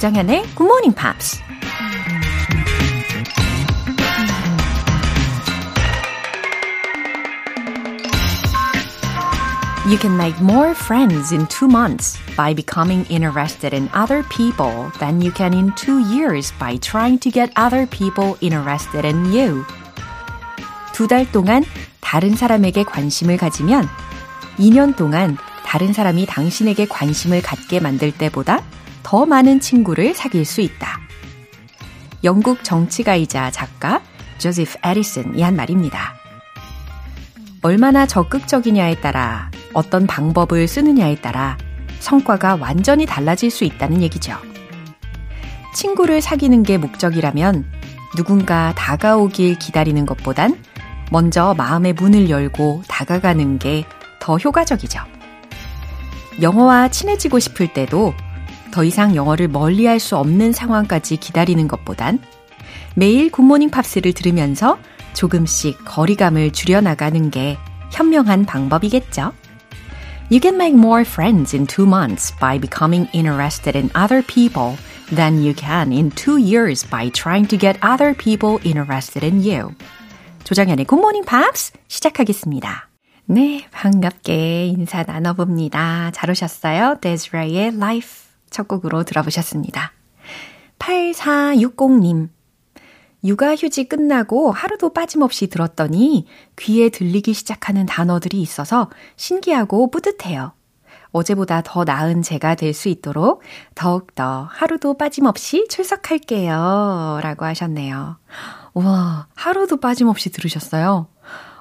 조장현의 Good Morning Pops. You can make more friends in two months by becoming interested in other people than you can in two years by trying to get other people interested in you. 두 달 동안 다른 사람에게 관심을 가지면 2년 동안 다른 사람이 당신에게 관심을 갖게 만들 때보다 더 많은 친구를 사귈 수 있다. 영국 정치가이자 작가 조지프 에리슨이 한 말입니다. 얼마나 적극적이냐에 따라 어떤 방법을 쓰느냐에 따라 성과가 완전히 달라질 수 있다는 얘기죠. 친구를 사귀는 게 목적이라면 누군가 다가오길 기다리는 것보단 먼저 마음의 문을 열고 다가가는 게 더 효과적이죠. 영어와 친해지고 싶을 때도 더 이상 영어를 멀리 할 수 없는 상황까지 기다리는 것보단 매일 굿모닝 팝스를 들으면서 조금씩 거리감을 줄여나가는 게 현명한 방법이겠죠. You can make more friends in two months by becoming interested in other people than you can in two years by trying to get other people interested in you. 조장현의 Morning Pops 시작하겠습니다. 네, 반갑게 인사 나눠봅니다. 잘 오셨어요? 데즈라의 Life 첫 곡으로 들어보셨습니다. 8460님. 육아휴직 끝나고 하루도 빠짐없이 들었더니 귀에 들리기 시작하는 단어들이 있어서 신기하고 뿌듯해요. 어제보다 더 나은 제가 될 수 있도록 더욱더 하루도 빠짐없이 출석할게요. 라고 하셨네요. 와, 하루도 빠짐없이 들으셨어요?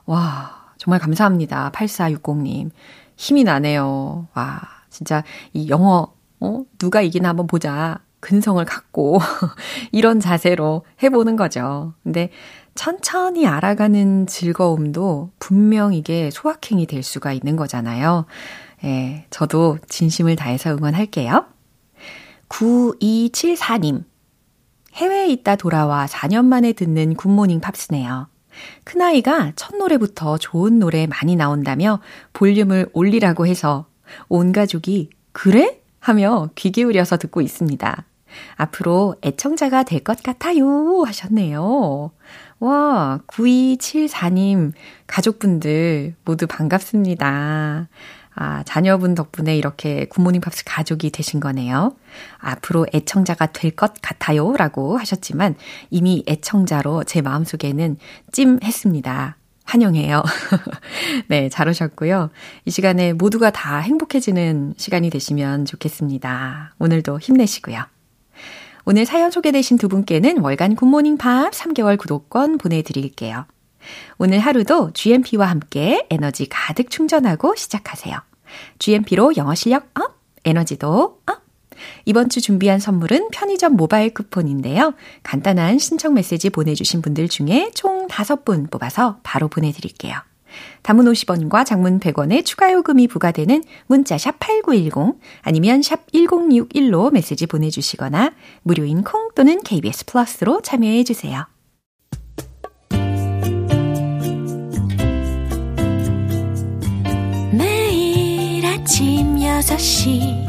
와, 정말 감사합니다. 8460님. 힘이 나네요. 와, 진짜 이 영어, 어? 누가 이기나 한번 보자. 근성을 갖고 이런 자세로 해보는 거죠. 근데 천천히 알아가는 즐거움도 분명 이게 소확행이 될 수가 있는 거잖아요. 예, 저도 진심을 다해서 응원할게요. 9274님. 해외에 있다 돌아와 4년 만에 듣는 굿모닝 팝스네요. 큰아이가 첫 노래부터 좋은 노래 많이 나온다며 볼륨을 올리라고 해서 온 가족이 그래? 하며 귀 기울여서 듣고 있습니다. 앞으로 애청자가 될 것 같아요 하셨네요. 와, 9274님, 가족분들 모두 반갑습니다. 아, 자녀분 덕분에 이렇게 굿모닝 팝스 가족이 되신 거네요. 앞으로 애청자가 될 것 같아요 라고 하셨지만 이미 애청자로 제 마음속에는 찜했습니다. 환영해요. 네, 잘 오셨고요. 이 시간에 모두가 다 행복해지는 시간이 되시면 좋겠습니다. 오늘도 힘내시고요. 오늘 사연 소개되신 두 분께는 월간 굿모닝 팝스 3개월 구독권 보내드릴게요. 오늘 하루도 GMP와 함께 에너지 가득 충전하고 시작하세요. GMP로 영어 실력 up, 에너지도 up. 이번 주 준비한 선물은 편의점 모바일 쿠폰인데요. 간단한 신청 메시지 보내주신 분들 중에 총 5분 뽑아서 바로 보내드릴게요. 단문 50원과 장문 100원의 추가 요금이 부과되는 문자 샵 8910 아니면 샵 1061로 메시지 보내주시거나 무료인 콩 또는 KBS 플러스로 참여해 주세요. 매일 아침 6시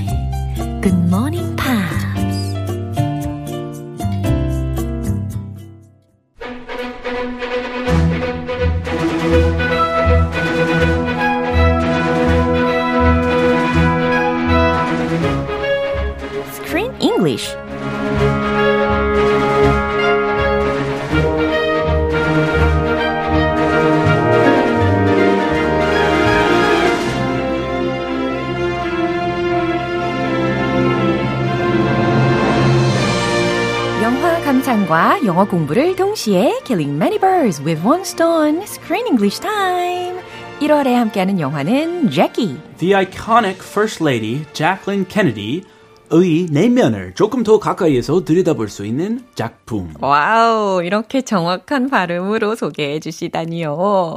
감상과 영어 공부를 동시에 Killing Many Birds with One Stone Screen English Time 1월에 함께하는 영화는 Jackie The iconic First Lady, Jacqueline Kennedy, 영화 의 내면을 조금 더 가까이에서 들여다볼 수 있는 작품. 와우, 이렇게 정확한 발음으로 소개해 주시다니요.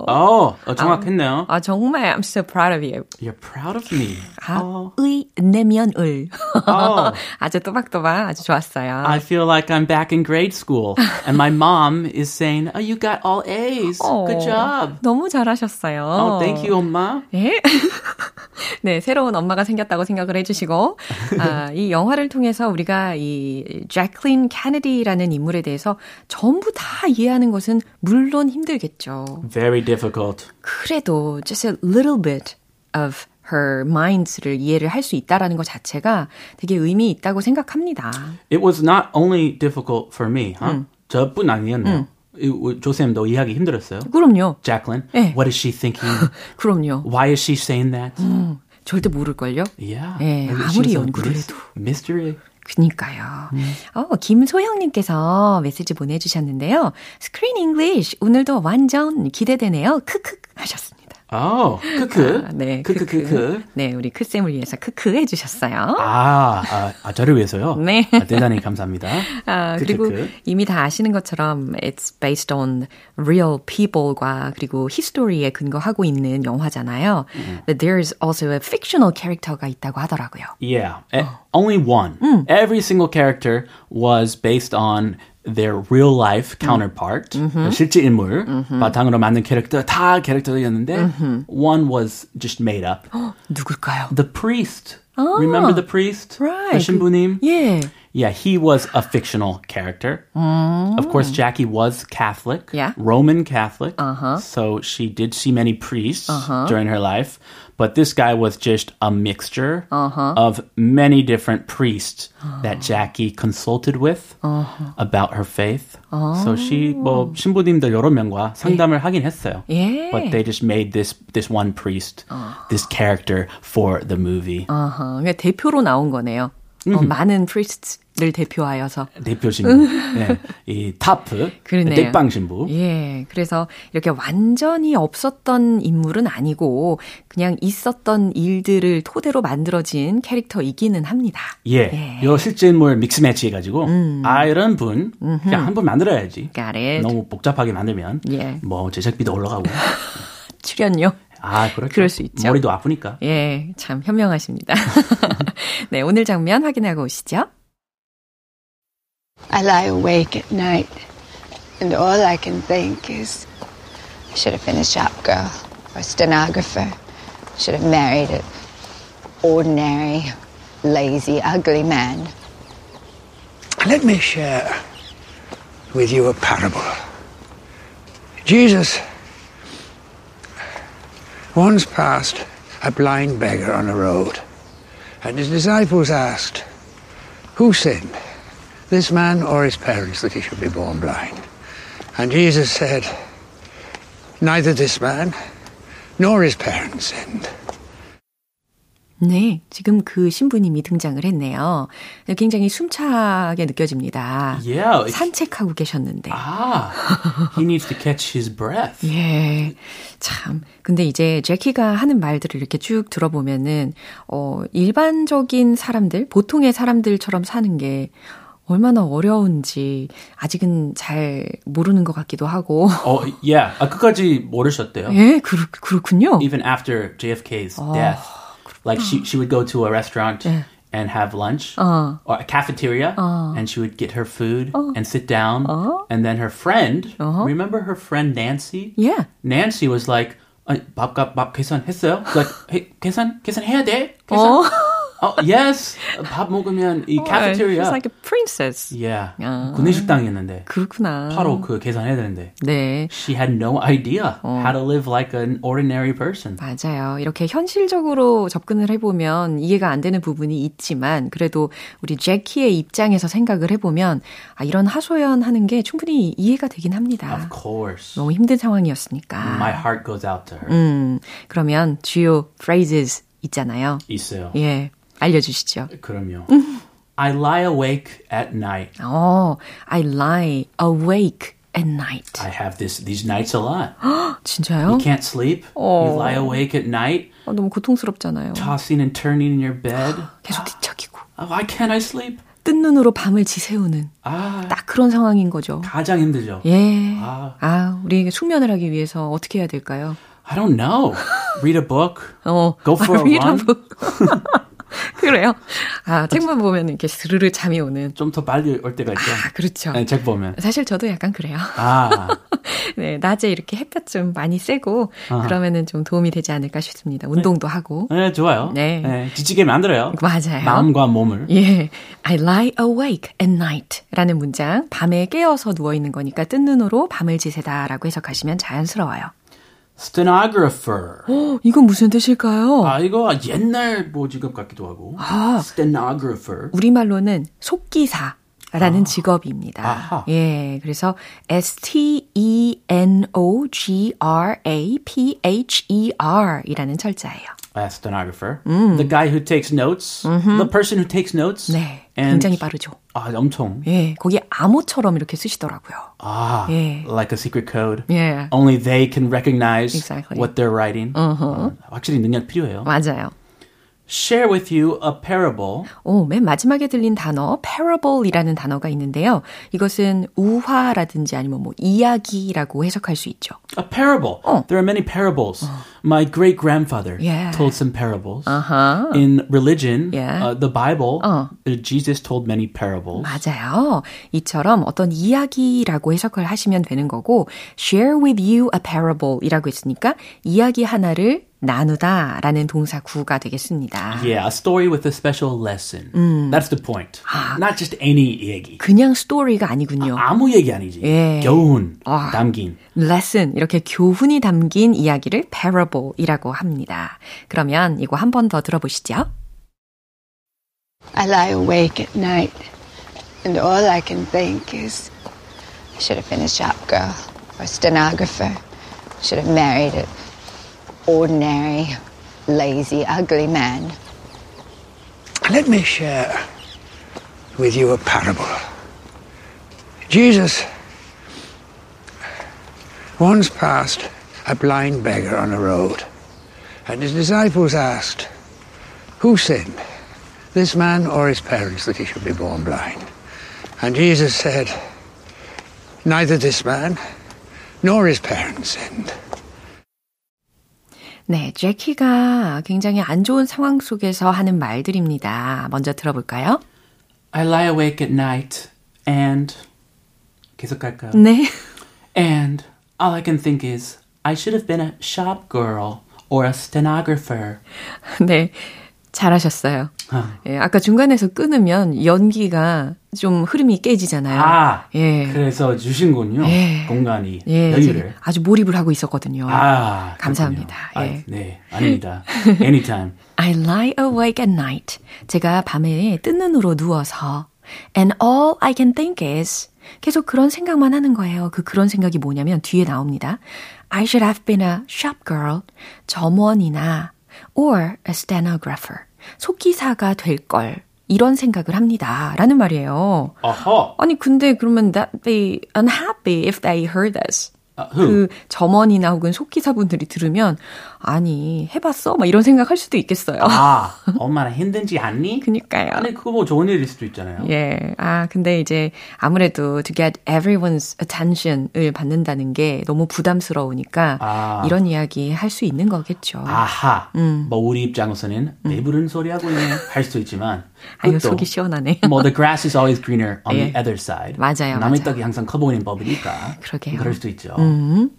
어, 어 정확했네요. 아, 정말 I'm so proud of you. You're proud of me. 아, 어. 의 내면을. 어. 아주 또박또박 아주 좋았어요. I feel like I'm back in grade school and my mom is saying, "Oh, you got all A's. 어, Good job." 너무 잘하셨어요. Oh, thank you, 엄마. 예? 네, 새로운 엄마가 생겼다고 생각을 해주시고, 아, 이 영화를 통해서 우리가 이 제클린 케네디라는 인물에 대해서 전부 다 이해하는 것은 물론 힘들겠죠. Very difficult. 그래도 just a little bit of her minds를 이해를 할 수 있다라는 것 자체가 되게 의미 있다고 생각합니다. It was not only difficult for me, huh? 음. 저뿐 아니었네요. 음. 조쌤도 이해하기 힘들었어요. 그럼요. Jacqueline, 네. what is she thinking? 그럼요. Why is she saying that? 음, 절대 모를걸요? Yeah. 네, 아무리 연구를 해도. Mystery. 그니까요. 음. 어, 김소영님께서 메시지 보내주셨는데요. Screen English 오늘도 완전 기대되네요. 크크 하셨습니다. 아, 크크. 아, 네, 크크, 크크, 크크. 네, 우리 크쌤을 위해서 크크 해주셨어요. 아, 아, 아 저를 위해서요? 네. 아, 대단히 감사합니다. 아, 크크, 그리고 크크. 이미 다 아시는 것처럼 it's based on real people과 그리고 history에 근거하고 있는 영화잖아요. 음. But there's also a fictional character가 있다고 하더라고요. Yeah, 에, only one. Every single character was based on their real life counterpart, 실제 인물 바탕으로 만든 캐릭터 다 캐릭터였는데 one was just made up. 누굴까요? The priest. Remember the priest? Right. 그 신부님? 예. Yeah, he was a fictional character. Of course, Jackie was Catholic, Yeah. Roman Catholic. Uh-huh. So she did see many priests during her life. But this guy was just a mixture of many different priests that Jackie consulted with about her faith. So she, 뭐, 신부님들 여러 명과 상담을 하긴 했어요. 예. But they just made this, this one priest, this character for the movie. 어허, 그러니까 대표로 나온 거네요. 어, 많은 priest를 대표하여서. 대표 신부. 네. 이 타프. 대빵 신부. 예, 그래서 이렇게 완전히 없었던 인물은 아니고 그냥 있었던 일들을 토대로 만들어진 캐릭터이기는 합니다. 예. 요 실제 인물 믹스 매치 해가지고, 아, 이런 분, 그냥 한 분 만들어야지. 너무 복잡하게 만들면, 예. 뭐, 제작비도 올라가고. 출연료. 아, 그렇죠. 그럴 수 있죠. 머리도 아프니까. 예, 참 현명하십니다. 네, 오늘 장면 확인하고 오시죠. I lie awake at night, and all I can think is I should have been a shop girl or a stenographer. Should have married an ordinary, lazy, ugly man. Let me share with you a parable. Jesus once passed a blind beggar on a road, and his disciples asked, Who sinned, this man or his parents, that he should be born blind? And Jesus said, Neither this man nor his parents sinned. 네, 지금 그 신부님이 등장을 했네요. 굉장히 숨차게 느껴집니다. Yeah. 산책하고 계셨는데. 아, he needs to catch his breath. 예. 참. 근데 이제 제키가 하는 말들을 이렇게 쭉 들어보면은, 어, 일반적인 사람들, 보통의 사람들처럼 사는 게 얼마나 어려운지 아직은 잘 모르는 것 같기도 하고. 어, yeah. 아, 끝까지 모르셨대요. 예, 그렇, 그렇군요. Even after JFK's death. Like she, she would go to a restaurant 예. and have lunch or a cafeteria and she would get her food and sit down and then her friend remember her friend Nancy Yeah. Nancy was like 아니, 밥값 밥 계산했어요? Like hey, 계산 계산해야 돼? 계산? Oh, yes. 밥 먹으면 이 cafeteria. She's like a princess. yeah. 아. 군내식당이었는데 그렇구나. 바로 그 계산해야 되는데 네. she had no idea how to live like an ordinary person. 맞아요. 이렇게 현실적으로 접근을 해보면 이해가 안 되는 부분이 있지만 그래도 우리 제키의 입장에서 생각을 해보면 아, 이런 하소연하는 게 충분히 이해가 되긴 합니다. Of course. 너무 힘든 상황이었으니까. My heart goes out to her. 음, 그러면 주요 phrases 있잖아요. 있어요. 예, 알려주시죠. 그럼요. I lie awake at night. 어, I lie awake at night. I have this these nights a lot. 진짜요? You can't sleep. You lie awake at night, 어, 너무 고통스럽잖아요. tossing and turning in your bed. 계속 뒤척이고. Why can't I sleep? 뜬 눈으로 밤을 지새우는 아, 딱 그런 상황인 거죠. 가장 힘들죠. 예. 아, 아 우리 숙면을 하기 위해서 어떻게 해야 될까요? I don't know. Read a book. 어, Go for a read run. A book. 그래요? 아, 책만 보면 이렇게 스르르 잠이 오는. 좀 더 빨리 올 때가 있죠. 아, 그렇죠. 네, 책 보면. 사실 저도 약간 그래요. 아. 네, 낮에 이렇게 햇볕 좀 많이 쐬고, 아하. 그러면은 좀 도움이 되지 않을까 싶습니다. 운동도 네. 하고. 네, 좋아요. 네. 네. 지치게 만들어요. 맞아요. 마음과 몸을. 예. I lie awake at night 라는 문장. 밤에 깨어서 누워있는 거니까 뜬 눈으로 밤을 지새다 라고 해석하시면 자연스러워요. Stenographer. 어, 이건 무슨 뜻일까요? 아, 이거 옛날 뭐 직업 같기도 하고. 아, stenographer. 우리말로는 속기사. 라는 아, 직업입니다. 아하. 예, 그래서 S-T-E-N-O-G-R-A-P-H-E-R 이라는 철자예요. A stenographer. 음. The guy who takes notes. Mm-hmm. The person who takes notes. 네, 굉장히 빠르죠. 아, 엄청. 예, 거기에 암호처럼 이렇게 쓰시더라고요. 아, 예. like a secret code. 예. Only they can recognize exactly. what they're writing. Uh-huh. 어, 확실히 능력 필요해요. 맞아요. Share with you a parable. 오, 맨 마지막에 들린 단어 parable이라는 단어가 있는데요. 이것은 우화라든지 아니면 뭐 이야기라고 해석할 수 있죠. A parable. 어. There are many parables. 어. My great grandfather yeah. told some parables. Uh-huh. In religion, yeah. uh, the Bible, 어. Jesus told many parables. 맞아요. 이처럼 어떤 이야기라고 해석을 하시면 되는 거고 share with you a parable이라고 했으니까 이야기 하나를 나누다라는 동사 구가 되겠습니다. Yeah, a story with a special lesson. 음. That's the point. 아, Not just any 얘기. 그냥 스토리가 아니군요. 아, 아무 얘기 아니지. 예. 교훈 아, 담긴. lesson 이렇게 교훈이 담긴 이야기를 parable이라고 합니다. 그러면 이거 한 번 더 들어보시죠. I lie awake at night and all I can think is I should have been a shop girl or a stenographer. Should have married it. Ordinary, lazy, ugly man. Let me share with you a parable. Jesus once passed a blind beggar on a road, and his disciples asked, Who sinned, this man or his parents, that he should be born blind? And Jesus said, Neither this man nor his parents sinned. 네, 제키가 굉장히 안 좋은 상황 속에서 하는 말들입니다. 먼저 들어볼까요? I lie awake at night and 계속 갈까요? 네. And all I can think is I should have been a shop girl or a stenographer. 네. 잘하셨어요. 어. 예, 아까 중간에서 끊으면 연기가 좀 흐름이 깨지잖아요. 아, 예. 그래서 주신군요. 예. 공간이 예, 여유를. 아주 몰입을 하고 있었거든요. 아, 감사합니다. 아, 예. 네, 아닙니다. Anytime. I lie awake at night. 제가 밤에 뜬 눈으로 누워서 and all I can think is 계속 그런 생각만 하는 거예요. 그 그런 생각이 뭐냐면 뒤에 나옵니다. I should have been a shop girl. 점원이나 or a stenographer. 속기사가 될 걸. 이런 생각을 합니다. 라는 말이에요. 어허. 아니, 근데 그러면 that be unhappy if they heard this. 아? 그 점원이나 혹은 속기사분들이 들으면 아니 해봤어? 막 이런 생각할 수도 있겠어요. 아, 엄마나 힘든지 않니? 그니까요. 아니 그거 뭐 좋은 일일 수도 있잖아요. 예. 아, 근데 이제 아무래도 to get everyone's attention을 받는다는 게 너무 부담스러우니까 아. 이런 이야기 할 수 있는 거겠죠. 아하. 음. 뭐 우리 입장에서는 배부른 소리 하고 있네 할 수도 있지만. 아, 그것도 속이 시원하네. 뭐 the grass is always greener on 예. the other side. 맞아요, 남의 맞아요. 떡이 항상 커 보이는 법이니까. 그러게요. 그럴 수도 있죠. 음.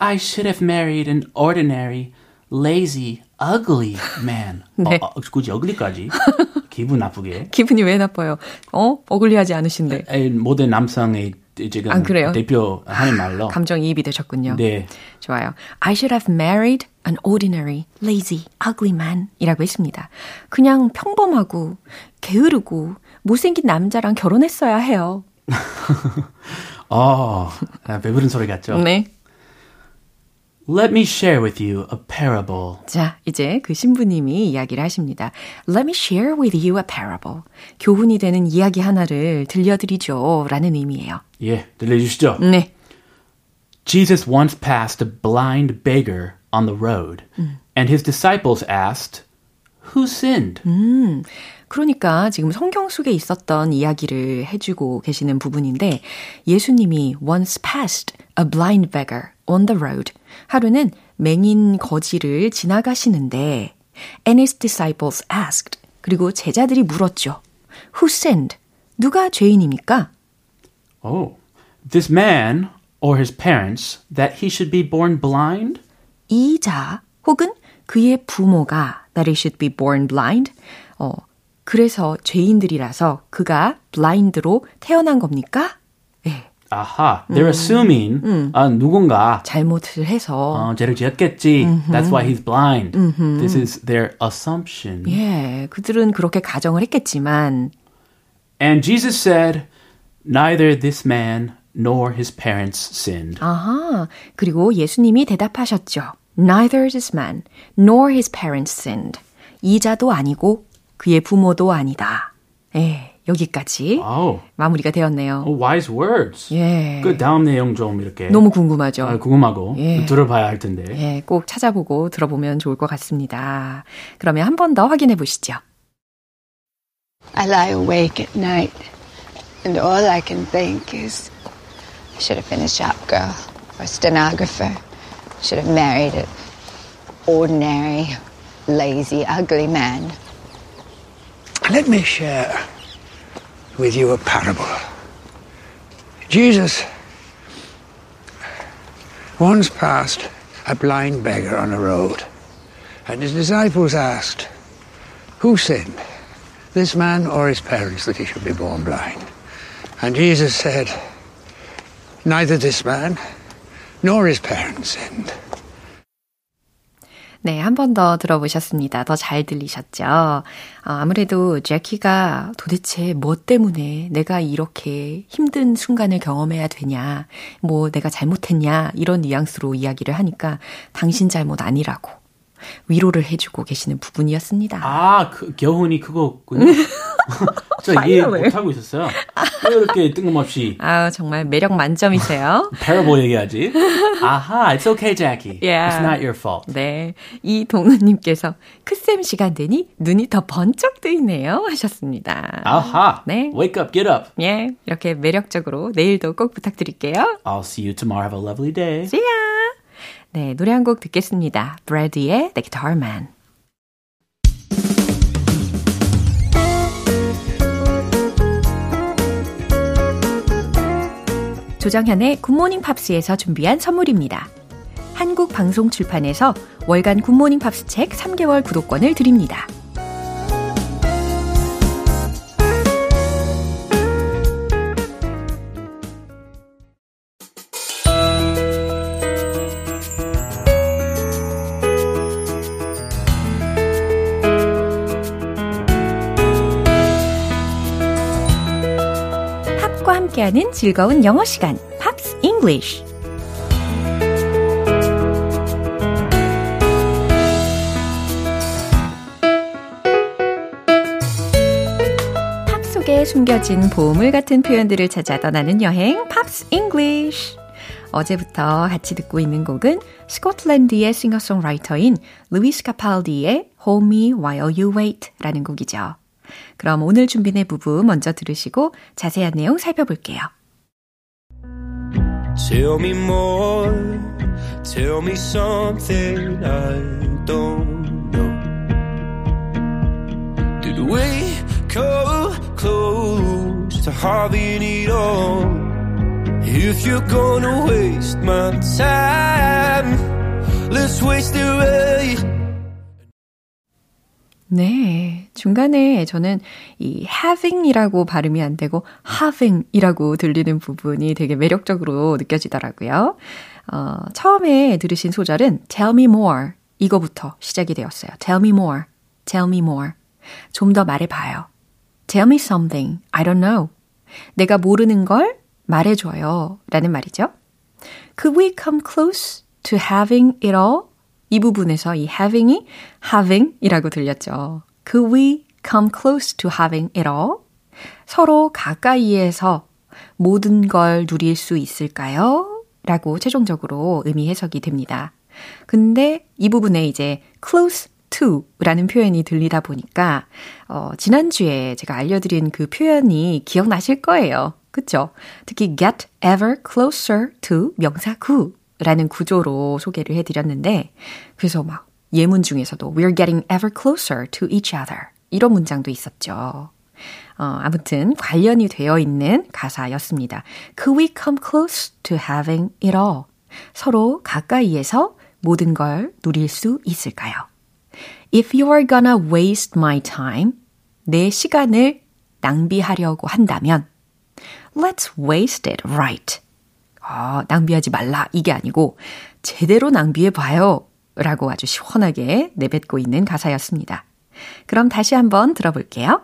I, should have married an ordinary, lazy, ugly man. 네. 어, 어, 굳이 ugly까지 기분 나쁘게. 기분이 왜 나빠요? 어? 어글리하지 않으신데. 에, 모든 남성의 지금 아, 그래요? 대표하는 말로. 감정이입이 되셨군요. 네. 좋아요. I should have married an ordinary, lazy, ugly man 이라고 했습니다. 그냥 평범하고 게으르고 못생긴 남자랑 결혼했어야 해요. 어, 아, 배부른 소리 같죠? 네. Let me share with you a parable. 자, 이제 그 신부님이 이야기를 하십니다. Let me share with you a parable. 교훈이 되는 이야기 하나를 들려드리죠. 라는 의미예요. 예, 들려주시죠. 네. Jesus once passed a blind beggar on the road, and his disciples asked, Who sinned? 그러니까 지금 성경 속에 있었던 이야기를 해주고 계시는 부분인데 예수님이 once passed a blind beggar on the road. 하루는 맹인 거지를 지나가시는데 and his disciples asked. 그리고 제자들이 물었죠. Who sinned? 누가 죄인입니까? Oh, this man or his parents that he should be born blind? 이자 혹은 그의 부모가 that he should be born blind. 어, 그래서 죄인들이라서 그가 blind로 태어난 겁니까? 네. 아하, they're 음, assuming 음. 아, 누군가 잘못을 해서 어, 죄를 지었겠지. 음흠. That's why he's blind. 음흠. This is their assumption. 예, 그들은 그렇게 가정을 했겠지만 And Jesus said, neither this man nor his parents sinned. 아하, 그리고 예수님이 대답하셨죠. Neither this man nor his parents sinned. 이자도 아니고 그의 부모도 아니다. 예. 여기까지 oh. 마무리가 되었네요. Oh, wise words. 예. 그 다음 내용 좀 이렇게 너무 궁금하죠. 아, 궁금하고 예. 들어봐야 할 텐데. 예, 꼭 찾아보고 들어보면 좋을 것 같습니다. 그러면 한 번 더 확인해 보시죠. I lie awake at night, and all I can think is, I should have been a shop girl or a stenographer. Should have married an ordinary, lazy, ugly man. Let me share with you a parable. Jesus once passed a blind beggar on a road, and his disciples asked, Who sinned, this man or his parents, that he should be born blind? And Jesus said, Neither this man nor his parents sinned. 네, 한 번 더 들어보셨습니다. 더 잘 들리셨죠? 어, 아무래도 제키가 도대체 뭐 때문에 내가 이렇게 힘든 순간을 경험해야 되냐, 뭐 내가 잘못했냐, 이런 뉘앙스로 이야기를 하니까 당신 잘못 아니라고 위로를 해주고 계시는 부분이었습니다. 아, 그, 겨훈이 그거군요. 저 이해 못하고 있었어요. 왜 이렇게 뜬금없이. 아 정말 매력 만점이세요. parable 얘기하지. 아하, it's okay, Jackie. Yeah. It's not your fault. 네. 이동은님께서 크쌤 시간 되니 눈이 더 번쩍 뜨이네요. 하셨습니다. 아하. 네. Wake up, get up. 예. 이렇게 매력적으로 내일도 꼭 부탁드릴게요. I'll see you tomorrow. Have a lovely day. See ya. 네, 노래 한 곡 듣겠습니다. 브래디의 The Guitar Man. 조정현의 굿모닝 팝스에서 준비한 선물입니다. 한국 방송 출판에서 월간 굿모닝 팝스 책 3개월 구독권을 드립니다. 함께하는 즐거운 영어 시간, Pops English. 팝 속에 숨겨진 보물 같은 표현들을 찾아 떠나는 여행, Pops English. 어제부터 같이 듣고 있는 곡은 스코틀랜드의 싱어송라이터인 루이스 카팔디의 Hold Me While You Wait 라는 곡이죠. 그럼 오늘 준비된 부분 먼저 들으시고 자세한 내용 살펴볼게요. Tell me more, tell me something I don't know. Did we come close to having it all? If you're gonna waste my time, let's waste it right. 네. 중간에 저는 이 having이라고 발음이 안 되고 having이라고 들리는 부분이 되게 매력적으로 느껴지더라고요. 어, 처음에 들으신 소절은 tell me more 이거부터 시작이 되었어요. tell me more, tell me more. 좀 더 말해봐요. tell me something, I don't know. 내가 모르는 걸 말해줘요. 라는 말이죠. Could we come close to having it all? 이 부분에서 이 having이 having이라고 들렸죠. Could we come close to having it all? 서로 가까이에서 모든 걸 누릴 수 있을까요? 라고 최종적으로 의미 해석이 됩니다. 근데 이 부분에 이제 close to라는 표현이 들리다 보니까 어, 지난주에 제가 알려드린 그 표현이 기억나실 거예요. 그쵸? 특히 get ever closer to 명사 구라는 구조로 소개를 해드렸는데 그래서 막 예문 중에서도 we're getting ever closer to each other 이런 문장도 있었죠. 어, 아무튼 관련이 되어 있는 가사였습니다. Could we come close to having it all? 서로 가까이에서 모든 걸 누릴 수 있을까요? If you are gonna waste my time, 내 시간을 낭비하려고 한다면, let's waste it right. 어, 낭비하지 말라. 이게 아니고, 제대로 낭비해봐요. 라고 아주 시원하게 내뱉고 있는 가사였습니다. 그럼 다시 한번 들어볼게요.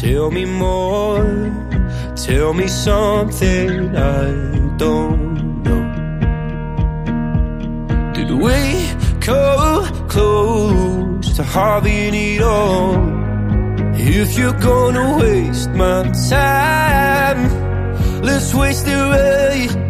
Tell me more, tell me something I don't know. Did we come close to having it all? If you're gonna waste my time, let's waste it right.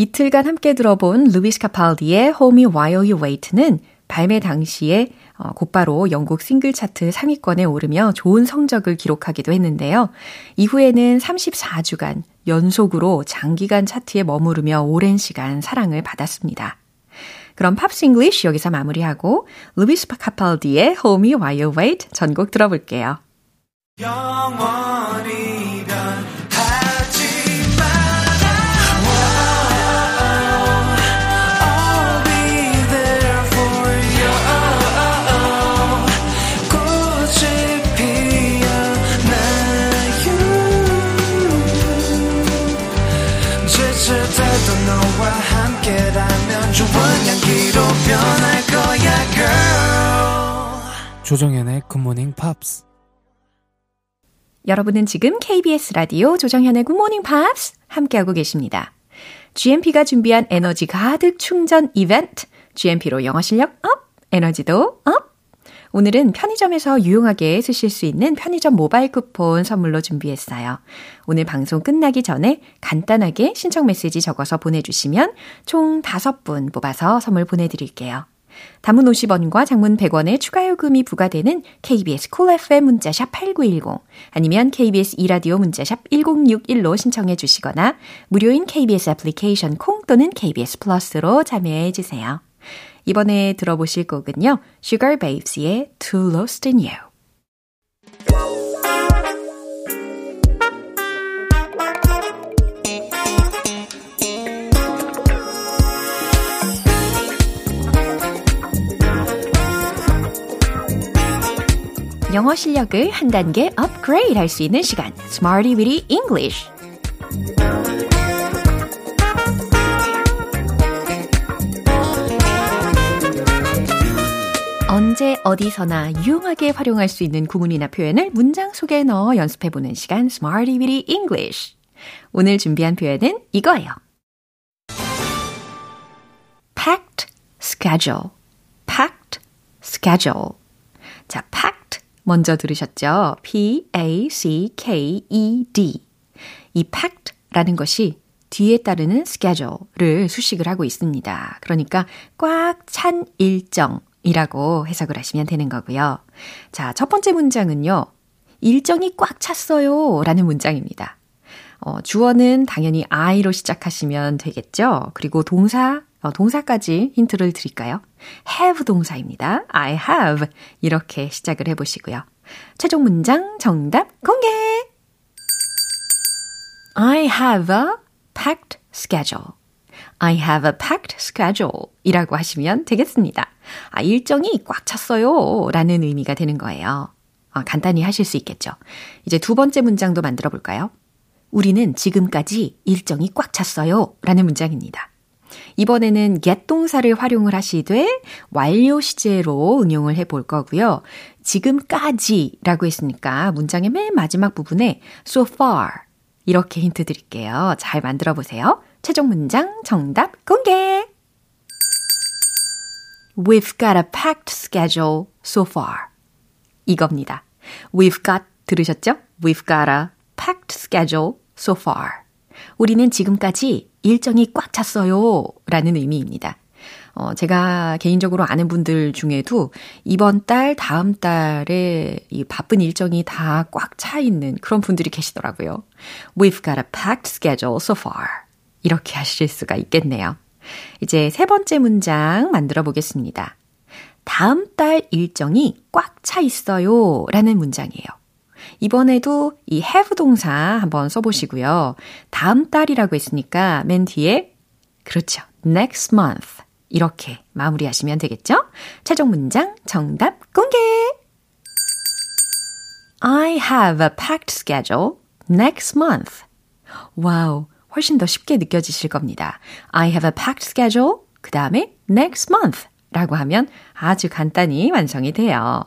이틀간 함께 들어본 루비스 카팔디의 Hold Me While You Wait는 발매 당시에 어, 곧바로 영국 싱글 차트 상위권에 오르며 좋은 성적을 기록하기도 했는데요. 이후에는 34주간 연속으로 장기간 차트에 머무르며 오랜 시간 사랑을 받았습니다. 그럼 팝스 잉글리쉬 여기서 마무리하고 루비스 카팔디의 Hold Me While You Wait 전곡 들어볼게요. 영원히 조정현의 굿모닝 팝스 여러분은 지금 KBS 라디오 조정현의 굿모닝 팝스 함께하고 계십니다. GMP가 준비한 에너지 가득 충전 이벤트 GMP로 영어 실력 up, 에너지도 up. 오늘은 편의점에서 유용하게 쓰실 수 있는 편의점 모바일 쿠폰 선물로 준비했어요. 오늘 방송 끝나기 전에 간단하게 신청 메시지 적어서 보내주시면 총 5분 뽑아서 선물 보내드릴게요. 단문 50원과 장문 100원의 추가 요금이 부과되는 KBS 콜 cool FM 문자샵 8910 아니면 KBS 이라디오 문자샵 1061로 신청해 주시거나 무료인 KBS 애플리케이션 콩 또는 KBS 플러스로 참여해 주세요. 이번에 들어보실 곡은요. Sugar Babes의 Too Lost in You 영어 실력을 한 단계 업그레이드 할 수 있는 시간 Smarty Weedy English 언제 어디서나 유용하게 활용할 수 있는 구문이나 표현을 문장 속에 넣어 연습해보는 시간 Smarty Weedy English 오늘 준비한 표현은 이거예요 packed schedule packed schedule 자, packed 먼저 들으셨죠? P-A-C-K-E-D. 이 packed라는 것이 뒤에 따르는 schedule를 수식을 하고 있습니다. 그러니까 꽉 찬 일정 이라고 해석을 하시면 되는 거고요. 자, 첫 번째 문장은요. 일정이 꽉 찼어요. 라는 문장입니다. 어, 주어는 당연히 I로 시작하시면 되겠죠. 그리고 동사 어, 동사까지 힌트를 드릴까요? have 동사입니다. I have. 이렇게 시작을 해보시고요. 최종 문장 정답 공개! I have a packed schedule. I have a packed schedule 이라고 하시면 되겠습니다. 아, 일정이 꽉 찼어요 라는 의미가 되는 거예요. 아, 간단히 하실 수 있겠죠. 이제 두 번째 문장도 만들어 볼까요? 우리는 지금까지 일정이 꽉 찼어요 라는 문장입니다. 이번에는 get 동사를 활용을 하시되 완료 시제로 응용을 해 볼 거고요. 지금까지라고 했으니까 문장의 맨 마지막 부분에 so far 이렇게 힌트 드릴게요. 잘 만들어 보세요. 최종 문장 정답 공개! We've got a packed schedule so far. 이겁니다. We've got 들으셨죠? We've got a packed schedule so far. 우리는 지금까지 일정이 꽉 찼어요. 라는 의미입니다. 어, 제가 개인적으로 아는 분들 중에도 이번 달, 다음 달에 이 바쁜 일정이 다 꽉 차 있는 그런 분들이 계시더라고요. We've got a packed schedule so far. 이렇게 하실 수가 있겠네요. 이제 세 번째 문장 만들어 보겠습니다. 다음 달 일정이 꽉 차 있어요. 라는 문장이에요. 이번에도 이 have 동사 한번 써보시고요. 다음 달이라고 했으니까 맨 뒤에 그렇죠. next month 이렇게 마무리하시면 되겠죠? 최종 문장 정답 공개! I have a packed schedule next month. 와우, 훨씬 더 쉽게 느껴지실 겁니다. I have a packed schedule. 그 다음에 next month 라고 하면 아주 간단히 완성이 돼요.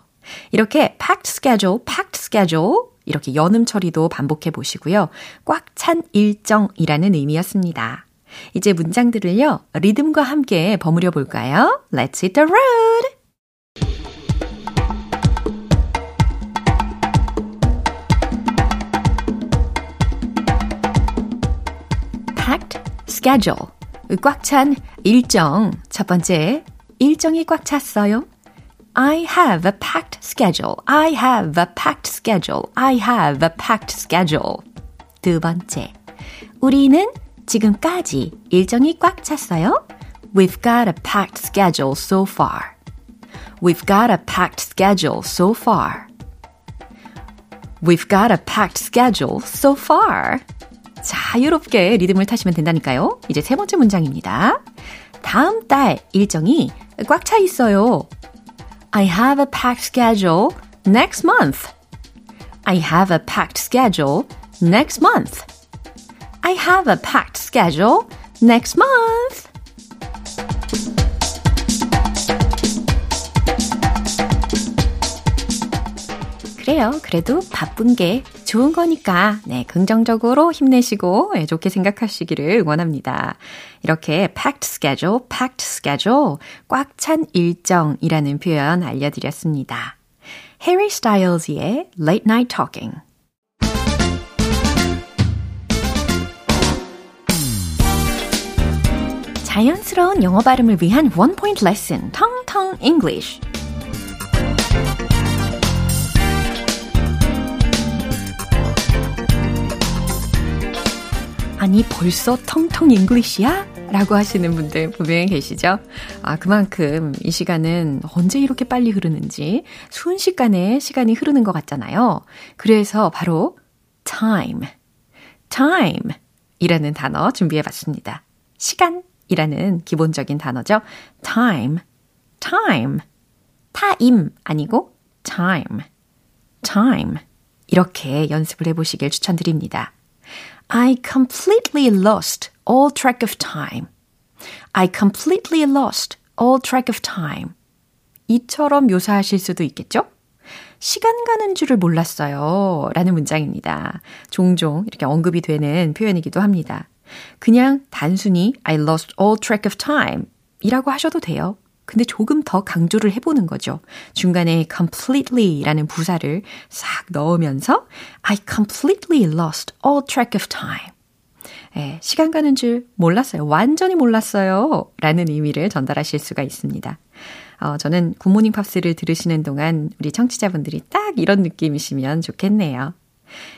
이렇게 packed schedule, packed schedule 이렇게 연음 처리도 반복해 보시고요. 꽉 찬 일정이라는 의미였습니다. 이제 문장들을요, 리듬과 함께 버무려 볼까요? Let's hit the road! schedule. 꽉 찬 일정. 첫 번째, 일정이 꽉 찼어요. I have a packed schedule. I have a packed schedule. I have a packed schedule. 두 번째. 우리는 지금까지 일정이 꽉 찼어요. We've got a packed schedule so far. We've got a packed schedule so far. We've got a packed schedule so far. 자유롭게 리듬을 타시면 된다니까요. 이제 세 번째 문장입니다. 다음 달 일정이 꽉 차 있어요. I have a packed schedule next month. I have a packed schedule next month. I have a packed schedule next month. 그래요. 그래도 바쁜 게 좋은 거니까, 네, 긍정적으로 힘내시고, 네, 좋게 생각하시기를 응원합니다. 이렇게 packed schedule, packed schedule, 꽉 찬 일정이라는 표현 알려드렸습니다. Harry Styles의 Late Night Talking. 자연스러운 영어 발음을 위한 원 포인트 레슨, 텅텅 English. 아니 벌써 텅텅 English야? 라고 하시는 분들 분명히 계시죠? 아, 그만큼 이 시간은 언제 이렇게 빨리 흐르는지 순식간에 시간이 흐르는 것 같잖아요. 그래서 바로 time, time 이라는 단어 준비해 봤습니다. 시간이라는 기본적인 단어죠. time, time. 타임 아니고 time, time. 이렇게 연습을 해보시길 추천드립니다. I completely lost all track of time. I completely lost all track of time. 이처럼 묘사하실 수도 있겠죠? 시간 가는 줄을 몰랐어요. 라는 문장입니다. 종종 이렇게 언급이 되는 표현이기도 합니다. 그냥 단순히 I lost all track of time 이라고 하셔도 돼요. 근데 조금 더 강조를 해보는 거죠. 중간에 completely 라는 부사를 싹 넣으면서 I completely lost all track of time. 예, 시간 가는 줄 몰랐어요. 완전히 몰랐어요. 라는 의미를 전달하실 수가 있습니다. 어, 저는 굿모닝 팝스를 들으시는 동안 우리 청취자분들이 딱 이런 느낌이시면 좋겠네요.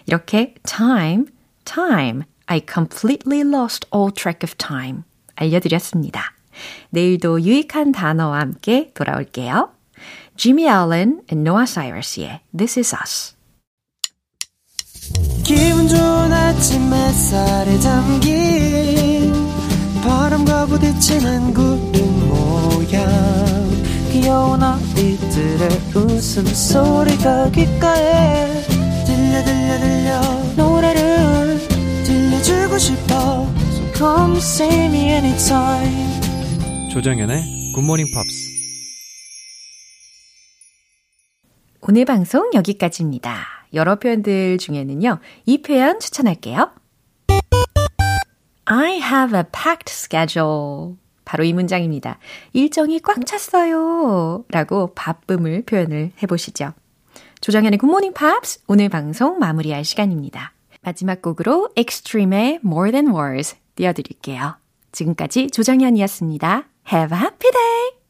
이렇게 time, time, I completely lost all track of time 알려드렸습니다. 내일도 유익한 단어와 함께 돌아올게요. Jimmy Allen and Noah Cyrus의 This Is Us. 기분 좋은 아침 햇살에 담긴 바람과 부딪히는 구름 모양 귀여운 아이들의 웃음소리가 귓가에 들려 들려 들려 노래를 들려주고 싶어 So come see me anytime 조정연의 굿모닝 팝스 오늘 방송 여기까지입니다. 여러 표현들 중에는요. 이 표현 추천할게요. I have a packed schedule. 바로 이 문장입니다. 일정이 꽉 찼어요. 라고 바쁨을 표현을 해보시죠. 조정현의 굿모닝 팝스 오늘 방송 마무리할 시간입니다. 마지막 곡으로 Extreme의 More Than Words 띄워드릴게요. 지금까지 조정현이었습니다. Have a happy day!